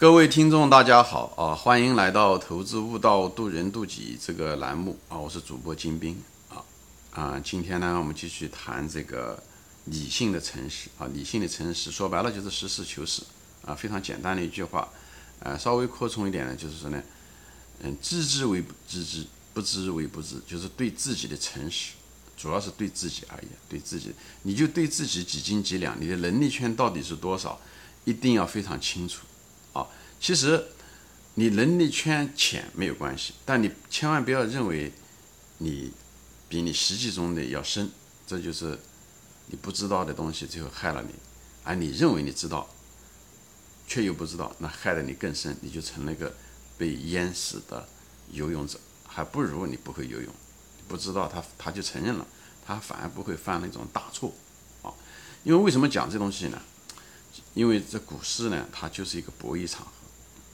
各位听众，大家好啊！欢迎来到《投资悟道，渡人渡己》这个栏目啊！我是主播金兵啊啊！今天呢，我们继续谈这个理性的诚实啊！理性的诚实，说白了就是实事求是啊！非常简单的一句话，呃，稍微扩充一点呢，就是说呢，嗯，知之为知之，不知为不知，就是对自己的诚实，主要是对自己而言，对自己，你就对自己几斤几两，你的能力圈到底是多少，一定要非常清楚。其实，你能力圈浅没有关系，但你千万不要认为你比你实际中的要深，这就是你不知道的东西，最后害了你。而你认为你知道，却又不知道，那害得你更深，你就成了一个被淹死的游泳者，还不如你不会游泳，不知道他他就承认了，他反而不会犯那种大错啊。因为为什么讲这东西呢？因为这股市呢，它就是一个博弈场。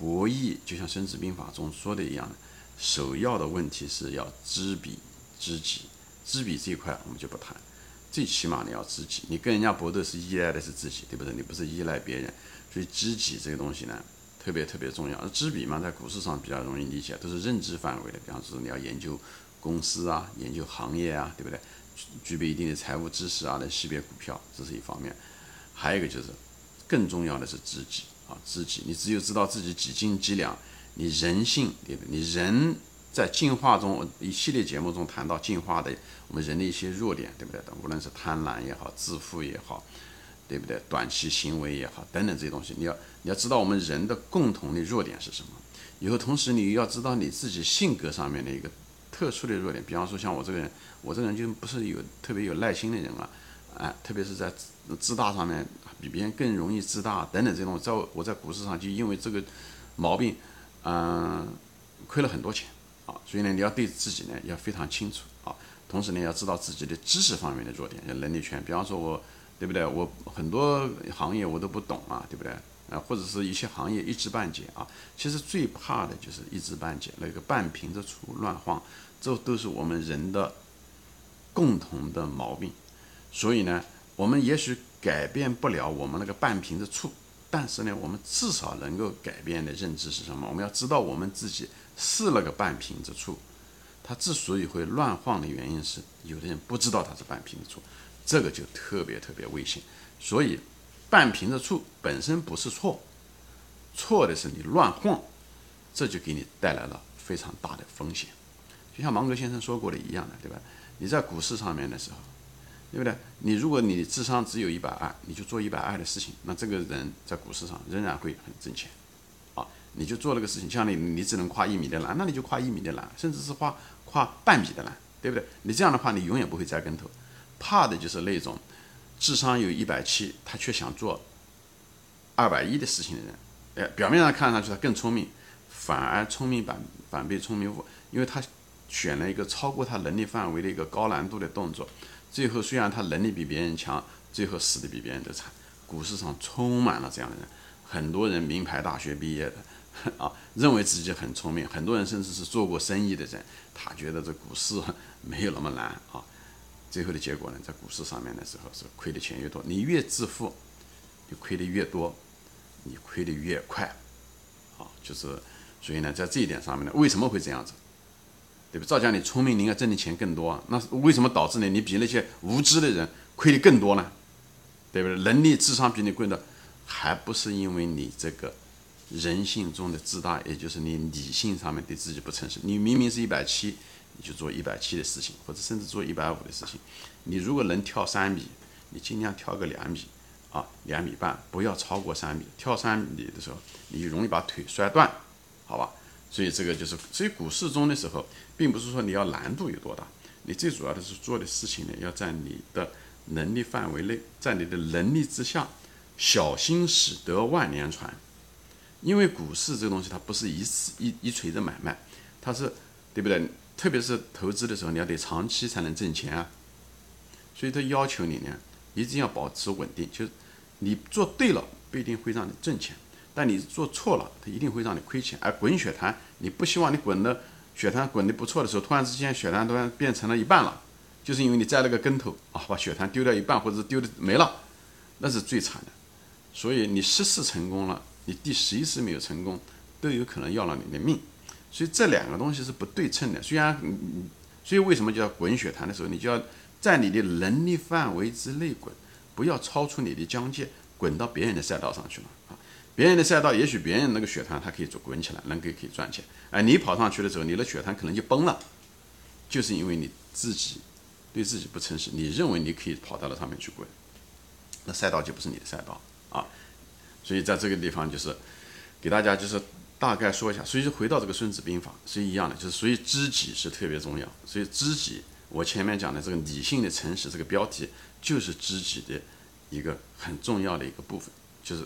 博弈就像《孙子兵法》中说的一样的，首要的问题是要知彼知己。知彼这一块我们就不谈，最起码你要知己。你跟人家搏斗是依赖的是自己，对不对？你不是依赖别人，所以知己这个东西呢，特别特别重要。知彼嘛，在股市上比较容易理解，都是认知范围的。比方说你要研究公司啊，研究行业啊，对不对？具备一定的财务知识啊，来识别股票，这是一方面。还有一个就是，更重要的是知己。啊，自己，你只有知道自己几斤几两，你人性对不对？你人在进化中，一系列节目中谈到进化的我们人的一些弱点，对不对？无论是贪婪也好，自负也好，对不对？短期行为也好，等等这些东西，你要你要知道我们人的共同的弱点是什么。以后同时你要知道你自己性格上面的一个特殊的弱点，比方说像我这个人，我这个人就不是有特别有耐心的人啊。哎，特别是在自大上面，比别人更容易自大等等这种，在我在股市上就因为这个毛病，嗯，亏了很多钱啊。所以呢，你要对自己呢要非常清楚啊，同时呢要知道自己的知识方面的弱点，能力圈。比方说我，对不对？我很多行业我都不懂啊，对不对？啊，或者是一些行业一知半解啊。其实最怕的就是一知半解，那个半瓶子醋乱晃，这都是我们人的共同的毛病。所以呢，我们也许改变不了我们那个半瓶子醋，但是呢，我们至少能够改变的认知是什么？我们要知道我们自己是那个半瓶子醋，它之所以会乱晃的原因是，有的人不知道它是半瓶子醋，这个就特别特别危险。所以，半瓶子醋本身不是错，错的是你乱晃，这就给你带来了非常大的风险。就像芒格先生说过的一样的，对吧？你在股市上面的时候。对不对？你如果你智商只有一百二，你就做一百二的事情，那这个人在股市上仍然会很挣钱，啊，你就做了个事情，像你你只能跨一米的栏，那你就跨一米的栏，甚至是跨跨半米的栏，对不对？你这样的话，你永远不会栽跟头。怕的就是那种智商有一百七，他却想做二百一的事情的人，哎，表面上看上去他更聪明，反而聪明反反被聪明误，因为他选了一个超过他能力范围的一个高难度的动作。最后虽然他能力比别人强，最后死的比别人都惨。股市上充满了这样的人，很多人名牌大学毕业的，啊，认为自己很聪明。很多人甚至是做过生意的人，他觉得这股市没有那么难啊。最后的结果呢，在股市上面的时候是亏的钱越多。你越自负，你亏的越多，你亏的越快，啊，就是所以呢，在这一点上面呢，为什么会这样子？对吧？照讲你聪明，你应该挣的钱更多啊。那为什么导致呢？你比那些无知的人亏的更多呢？对不对？能力、智商比你贵的，还不是因为你这个人性中的自大，也就是你理性上面对自己不诚实。你明明是一百七，你就做一百七的事情，或者甚至做一百五的事情。你如果能跳三米，你尽量跳个两米啊，两米半，不要超过三米。跳三米的时候，你容易把腿摔断，好吧？所以这个就是，所以股市中的时候，并不是说你要难度有多大，你最主要的是做的事情呢，要在你的能力范围内，在你的能力之下，小心驶得万年船。因为股市这个东西，它不是一次一一锤子买卖，它是对不对？特别是投资的时候，你要得长期才能挣钱啊。所以它要求你呢，一定要保持稳定，就是你做对了，不一定会让你挣钱。但你做错了，它一定会让你亏钱。而滚雪坛，你不希望你滚的雪坛滚得不错的时候，突然之间雪坛突然变成了一半了，就是因为你栽了个跟头啊，把雪坛丢掉一半或者丢的没了，那是最惨的。所以你十次成功了，你第十一次没有成功，都有可能要了你的命。所以这两个东西是不对称的。虽然，所以为什么叫滚雪坛的时候，你就要在你的能力范围之内滚，不要超出你的疆界，滚到别人的赛道上去了啊！别人的赛道，也许别人那个雪潭它可以做滚起来，能够可以赚钱，哎，你跑上去的时候，你的雪潭可能就崩了，就是因为你自己对自己不诚实，你认为你可以跑到了上面去滚，那赛道就不是你的赛道啊！所以在这个地方就是给大家就是。大概说一下，所以就回到这个《孙子兵法》是一样的，就是所以知己是特别重要。所以知己，我前面讲的这个理性的诚实这个标题，就是知己的一个很重要的一个部分，就是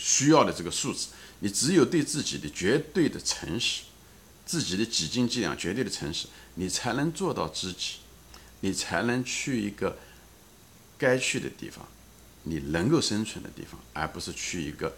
需要的这个素质。你只有对自己的绝对的诚实，自己的几斤几两绝对的诚实，你才能做到知己，你才能去一个该去的地方，你能够生存的地方，而不是去一个。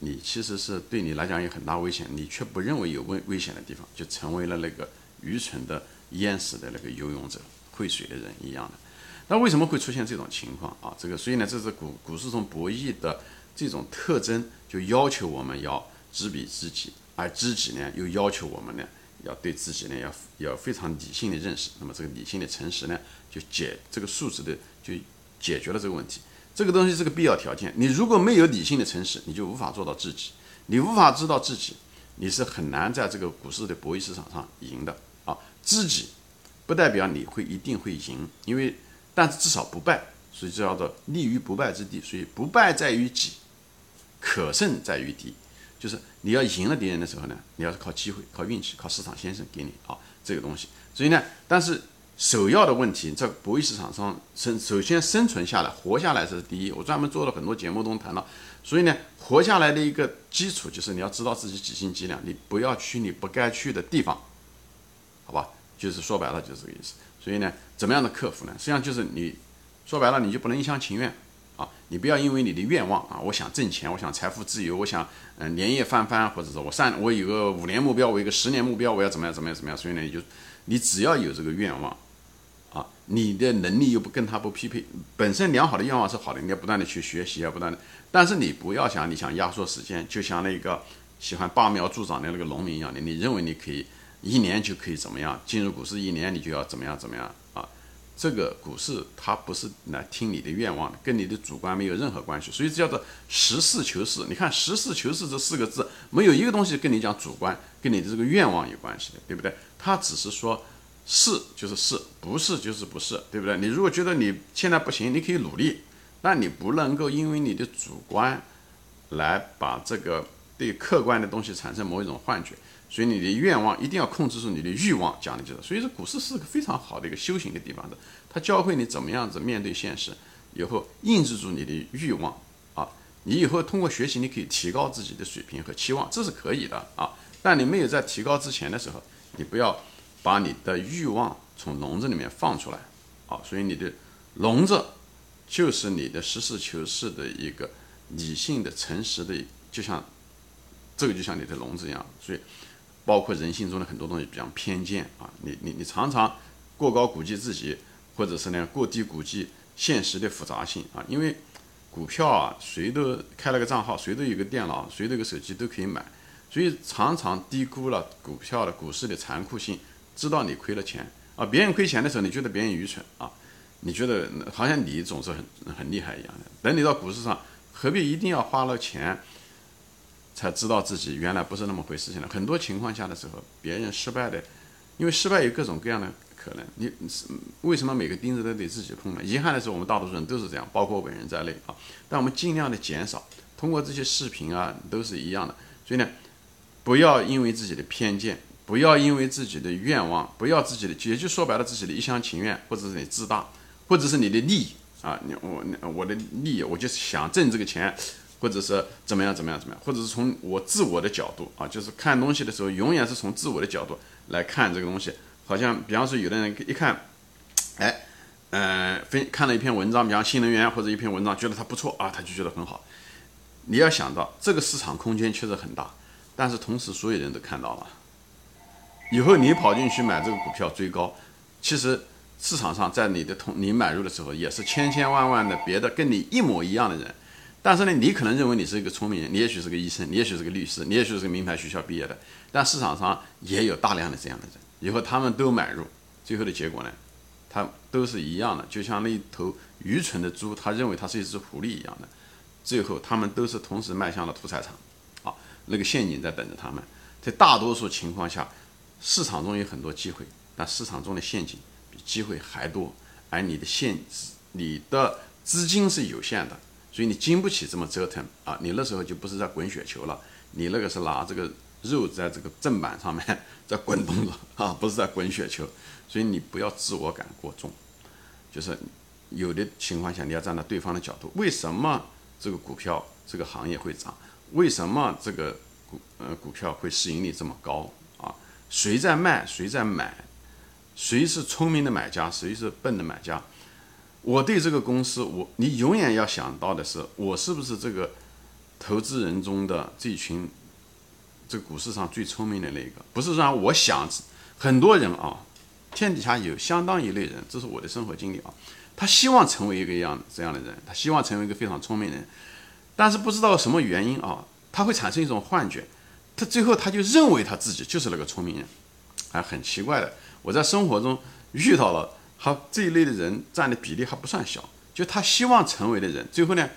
你其实是对你来讲有很大危险，你却不认为有危危险的地方，就成为了那个愚蠢的淹死的那个游泳者、会水的人一样的。那为什么会出现这种情况啊？这个所以呢，这是股股市中博弈的这种特征，就要求我们要知彼知己，而知己呢，又要求我们呢，要对自己呢，要要非常理性的认识。那么这个理性的诚实呢，就解这个素质的，就解决了这个问题。这个东西是个必要条件。你如果没有理性的诚实，你就无法做到自己。你无法知道自己，你是很难在这个股市的博弈市场上赢的啊。知己不代表你会一定会赢，因为但是至少不败，所以这叫做立于不败之地。所以不败在于己，可胜在于敌。就是你要赢了敌人的时候呢，你要是靠机会、靠运气、靠市场先生给你啊这个东西。所以呢，但是。首要的问题，在博弈市场上生，首先生存下来、活下来是第一。我专门做了很多节目中谈到，所以呢，活下来的一个基础就是你要知道自己几斤几两，你不要去你不该去的地方，好吧？就是说白了就是这个意思。所以呢，怎么样的克服呢？实际上就是你说白了，你就不能一厢情愿！你不要因为你的愿望啊，我想挣钱，我想财富自由，我想嗯年夜翻番，或者说我三我有个五年目标，我有个十年目标，我要怎么样怎么样怎么样？所以呢，你就你只要有这个愿望啊。你的能力又不跟他不匹配，本身良好的愿望是好的，你要不断的去学习，啊不断的。但是你不要想你想压缩时间，就像那个喜欢拔苗助长的那个农民一样的，你认为你可以一年就可以怎么样？进入股市一年你就要怎么样怎么样？这个股市它不是来听你的愿望的，跟你的主观没有任何关系。所以这叫做实事求是。你看实事求是这四个字，没有一个东西跟你讲主观，跟你的这个愿望有关系的，对不对？它只是说。是就是是，不是就是不是，对不对？你如果觉得你现在不行，你可以努力，但你不能够因为你的主观来把这个对客观的东西产生某一种幻觉。所以你的愿望一定要控制住你的欲望，讲的就是。所以说股市是个非常好的一个修行的地方的，它教会你怎么样子面对现实，以后抑制住你的欲望啊。你以后通过学习，你可以提高自己的水平和期望，这是可以的啊。但你没有在提高之前的时候，你不要。把你的欲望从笼子里面放出来，啊，所以你的笼子就是你的实事求是的一个理性的、诚实的，就像这个就像你的笼子一样。所以，包括人性中的很多东西，比方偏见啊，你你你常常过高估计自己，或者是呢过低估计现实的复杂性啊。因为股票啊，谁都开了个账号，谁都有个电脑，谁都有个手机都可以买，所以常常低估了股票的股市的残酷性。知道你亏了钱啊，别人亏钱的时候，你觉得别人愚蠢啊？你觉得好像你总是很很厉害一样的。等你到股市上，何必一定要花了钱才知道自己原来不是那么回事？情呢？很多情况下的时候，别人失败的，因为失败有各种各样的可能。你是为什么每个钉子都得自己碰呢？遗憾的是，我们大多数人都是这样，包括我本人在内啊。但我们尽量的减少，通过这些视频啊，都是一样的。所以呢，不要因为自己的偏见。不要因为自己的愿望，不要自己的，也就说白了，自己的一厢情愿，或者是你自大，或者是你的利益啊，你我我的利益，我就是想挣这个钱，或者是怎么样怎么样怎么样，或者是从我自我的角度啊，就是看东西的时候，永远是从自我的角度来看这个东西。好像比方说，有的人一看，哎，呃，分看了一篇文章，比方新能源或者一篇文章，觉得它不错啊，他就觉得很好。你要想到这个市场空间确实很大，但是同时所有人都看到了。以后你跑进去买这个股票追高，其实市场上在你的同你买入的时候也是千千万万的别的跟你一模一样的人，但是呢，你可能认为你是一个聪明人，你也许是个医生，你也许是个律师，你也许是个名牌学校毕业的，但市场上也有大量的这样的人，以后他们都买入，最后的结果呢，他都是一样的，就像那头愚蠢的猪，他认为它是一只狐狸一样的，最后他们都是同时迈向了屠宰场，啊，那个陷阱在等着他们。在大多数情况下，市场中有很多机会，但市场中的陷阱比机会还多，而你的限你的资金是有限的。所以你经不起这么折腾啊！你那时候就不是在滚雪球了，你那个是拿这个肉在这个正板上面 在滚动着啊，不是在滚雪球。所以你不要自我感过重，就是有的情况下你要站在对方的角度。为什么这个股票这个行业会涨？为什么这个股呃股票会市盈率这么高啊？谁在卖？谁在买？谁是聪明的买家？谁是笨的买家？我对这个公司，我你永远要想到的是，我是不是这个投资人中的这群这股市上最聪明的那个？不是说我想很多人啊，天底下有相当一类人，这是我的生活经历啊。他希望成为一个样这样的人，他希望成为一个非常聪明人，但是不知道什么原因啊，他会产生一种幻觉，他最后他就认为他自己就是那个聪明人，还很奇怪的。我在生活中遇到了。好，这一类的人占的比例还不算小，就他希望成为的人，最后呢，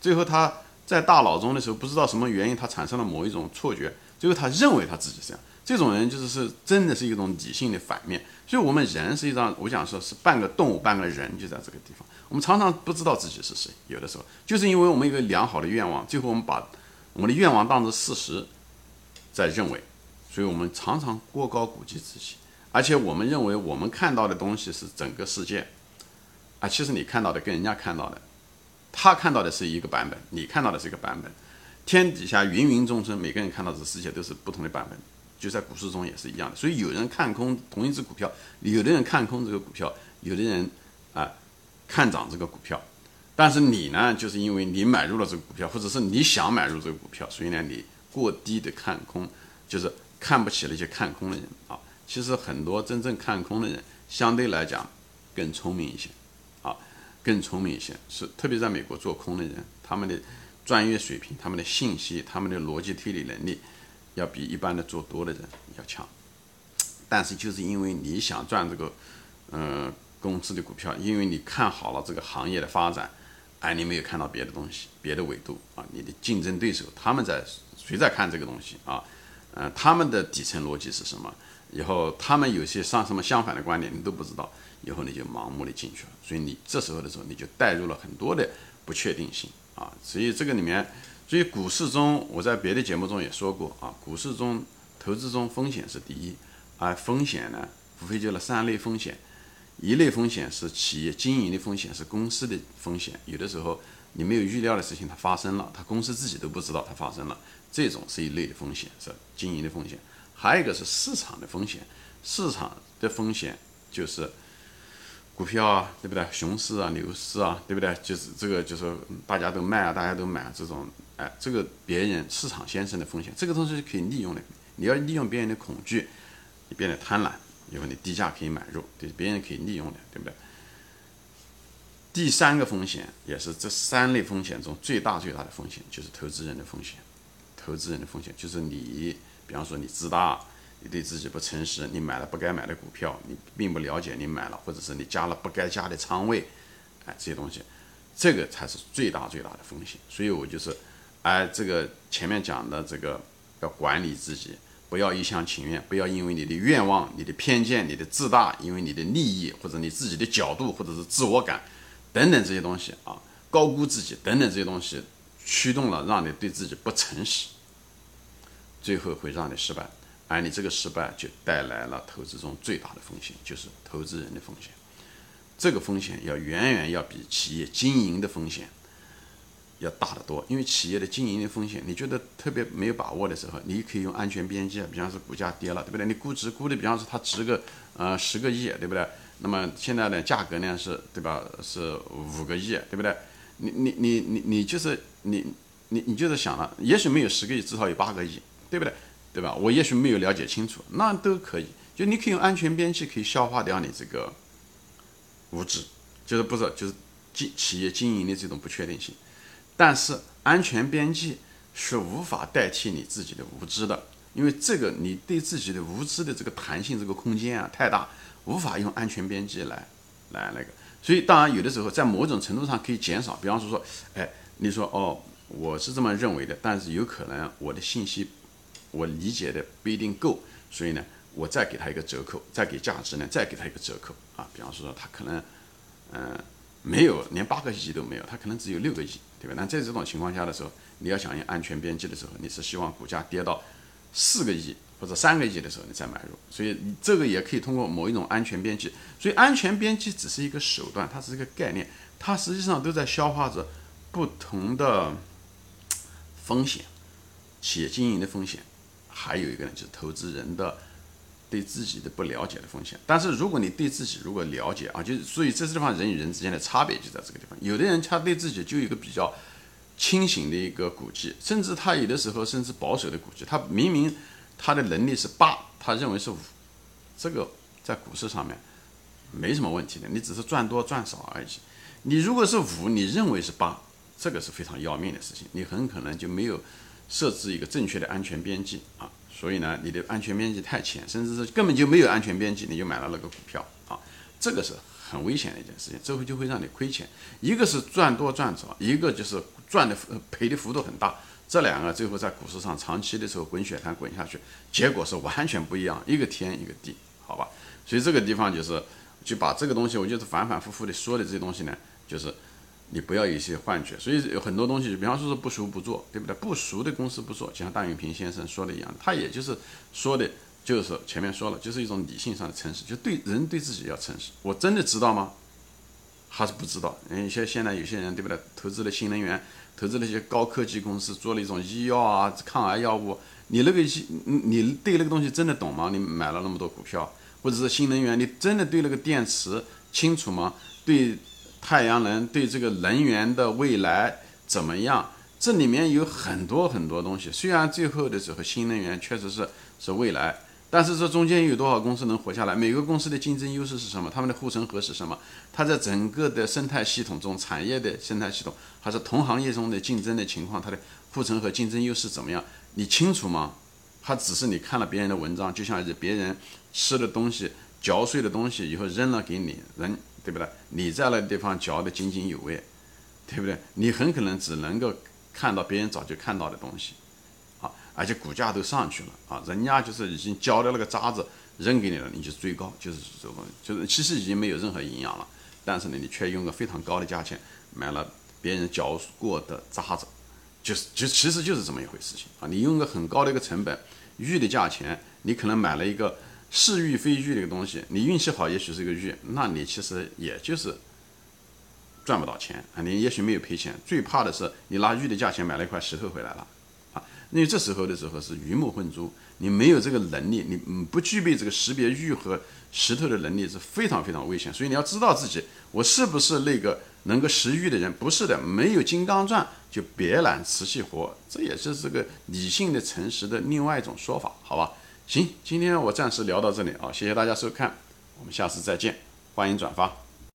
最后他在大脑中的时候，不知道什么原因，他产生了某一种错觉，最后他认为他自己这样，这种人就是是真的是一种理性的反面。所以，我们人实际上，我想说是半个动物，半个人，就在这个地方。我们常常不知道自己是谁，有的时候就是因为我们有个良好的愿望，最后我们把我们的愿望当成事实在认为，所以我们常常过高估计自己。而且我们认为我们看到的东西是整个世界，啊，其实你看到的跟人家看到的，他看到的是一个版本，你看到的是一个版本。天底下芸芸众生，每个人看到的世界都是不同的版本，就在股市中也是一样的。所以有人看空同一只股票，有的人看空这个股票，有的人啊看涨这个股票。但是你呢，就是因为你买入了这个股票，或者是你想买入这个股票，所以呢，你过低的看空，就是看不起那些看空的人啊。其实很多真正看空的人，相对来讲更聪明一些，啊，更聪明一些。是特别在美国做空的人，他们的专业水平、他们的信息、他们的逻辑推理能力，要比一般的做多的人要强。但是就是因为你想赚这个，嗯，公司的股票，因为你看好了这个行业的发展，哎，你没有看到别的东西、别的维度啊。你的竞争对手他们在谁在看这个东西啊？嗯，他们的底层逻辑是什么？以后他们有些上什么相反的观点，你都不知道，以后你就盲目的进去了，所以你这时候的时候，你就带入了很多的不确定性啊。所以这个里面，所以股市中，我在别的节目中也说过啊，股市中投资中风险是第一，而风险呢，无非就那三类风险，一类风险是企业经营的风险，是公司的风险，有的时候你没有预料的事情它发生了，它公司自己都不知道它发生了，这种是一类的风险，是经营的风险。还有一个是市场的风险，市场的风险就是股票啊，对不对？熊市啊，牛市啊，对不对？就是这个，就是大家都卖啊，大家都买这种，哎，这个别人市场先生的风险，这个东西是可以利用的。你要利用别人的恐惧，你变得贪婪，以后你低价可以买入，对别人可以利用的，对不对？第三个风险也是这三类风险中最大最大的风险，就是投资人的风险。投资人的风险就是你。比方说你自大，你对自己不诚实，你买了不该买的股票，你并不了解你买了，或者是你加了不该加的仓位，哎，这些东西，这个才是最大最大的风险。所以我就是，哎，这个前面讲的这个要管理自己，不要一厢情愿，不要因为你的愿望、你的偏见、你的自大，因为你的利益或者你自己的角度或者是自我感等等这些东西啊，高估自己等等这些东西，驱动了让你对自己不诚实。最后会让你失败，而你这个失败就带来了投资中最大的风险，就是投资人的风险。这个风险要远远要比企业经营的风险要大得多。因为企业的经营的风险，你觉得特别没有把握的时候，你可以用安全边际啊，比方说股价跌了，对不对？你估值估的，比方说它值个呃十个亿，对不对？那么现在的价格呢是，对吧？是五个亿，对不对？你你你你你就是你你你就是想了，也许没有十个亿，至少有八个亿。对不对？对吧？我也许没有了解清楚，那都可以。就你可以用安全边际可以消化掉你这个无知，就是不是就是经企业经营的这种不确定性。但是安全边际是无法代替你自己的无知的，因为这个你对自己的无知的这个弹性这个空间啊太大，无法用安全边际来来那个。所以当然有的时候在某种程度上可以减少，比方说说，哎，你说哦，我是这么认为的，但是有可能我的信息我理解的不一定够，所以呢，我再给他一个折扣，再给价值呢，再给他一个折扣啊。比方说他可能嗯没有连八个亿都没有，他可能只有六个亿，对吧？那在这种情况下的时候，你要想用安全边际的时候，你是希望股价跌到四个亿。或者三个亿的时候你再买入，所以这个也可以通过某一种安全边际。所以安全边际只是一个手段，它是一个概念，它实际上都在消化着不同的风险，企业经营的风险，还有一个呢就是投资人的对自己的不了解的风险。但是如果你对自己如果了解啊，就是所以这地方人与人之间的差别就在这个地方。有的人他对自己就有一个比较清醒的一个估计，甚至他有的时候甚至保守的估计，他明明。他的能力是八，他认为是五，这个在股市上面没什么问题的，你只是赚多赚少而已。你如果是五，你认为是八，这个是非常要命的事情，你很可能就没有设置一个正确的安全边际啊。所以呢，你的安全边际太浅，甚至是根本就没有安全边际，你就买了那个股票啊，这个是很危险的一件事情，这会就会让你亏钱。一个是赚多赚少，一个就是赚的赔的幅度很大。这两个最后在股市上长期的时候滚雪球滚下去，结果是完全不一样，一个天一个地，好吧？所以这个地方就是就把这个东西，我就是反反复复的说的这些东西呢，就是你不要有一些幻觉。所以有很多东西，比方说是不熟不做，对不对？不熟的公司不做，就像大永平先生说的一样，他也就是说的，就是前面说了，就是一种理性上的诚实，就对人对自己要诚实。我真的知道吗？还是不知道？嗯，像现在有些人对不对？投资了新能源。投资那些高科技公司做了一种医药啊、抗癌药物，你那个你你对那个东西真的懂吗？你买了那么多股票，或者是新能源，你真的对那个电池清楚吗？对太阳能、对这个能源的未来怎么样？这里面有很多很多东西。虽然最后的时候新能源确实是是未来。但是这中间有多少公司能活下来？每个公司的竞争优势是什么？他们的护城河是什么？它在整个的生态系统中，产业的生态系统，还是同行业中的竞争的情况，它的护城河竞争优势怎么样？你清楚吗？它只是你看了别人的文章，就像是别人吃的东西、嚼碎的东西以后扔了给你，人对不对？你在那个地方嚼得津津有味，对不对？你很可能只能够看到别人早就看到的东西。啊而且股价都上去了啊，人家就是已经嚼的那个渣子扔给你了，你就追高，就是这种，就是其实已经没有任何营养了，但是呢，你却用个非常高的价钱买了别人嚼过的渣子，就是就其实就是这么一回事情啊。你用个很高的一个成本玉的价钱，你可能买了一个是玉非玉这个东西，你运气好也许是个玉，那你其实也就是赚不到钱啊，你也许没有赔钱，最怕的是你拿玉的价钱买了一块石头回来了。啊因为这时候的时候是鱼目混珠，你没有这个能力，你不具备这个识别玉和石头的能力是非常非常危险。所以你要知道自己，我是不是那个能够识玉的人？不是的，没有金刚钻就别揽瓷器活，这也是这个理性的诚实的另外一种说法，好吧？行，今天我暂时聊到这里啊，谢谢大家收看，我们下次再见，欢迎转发。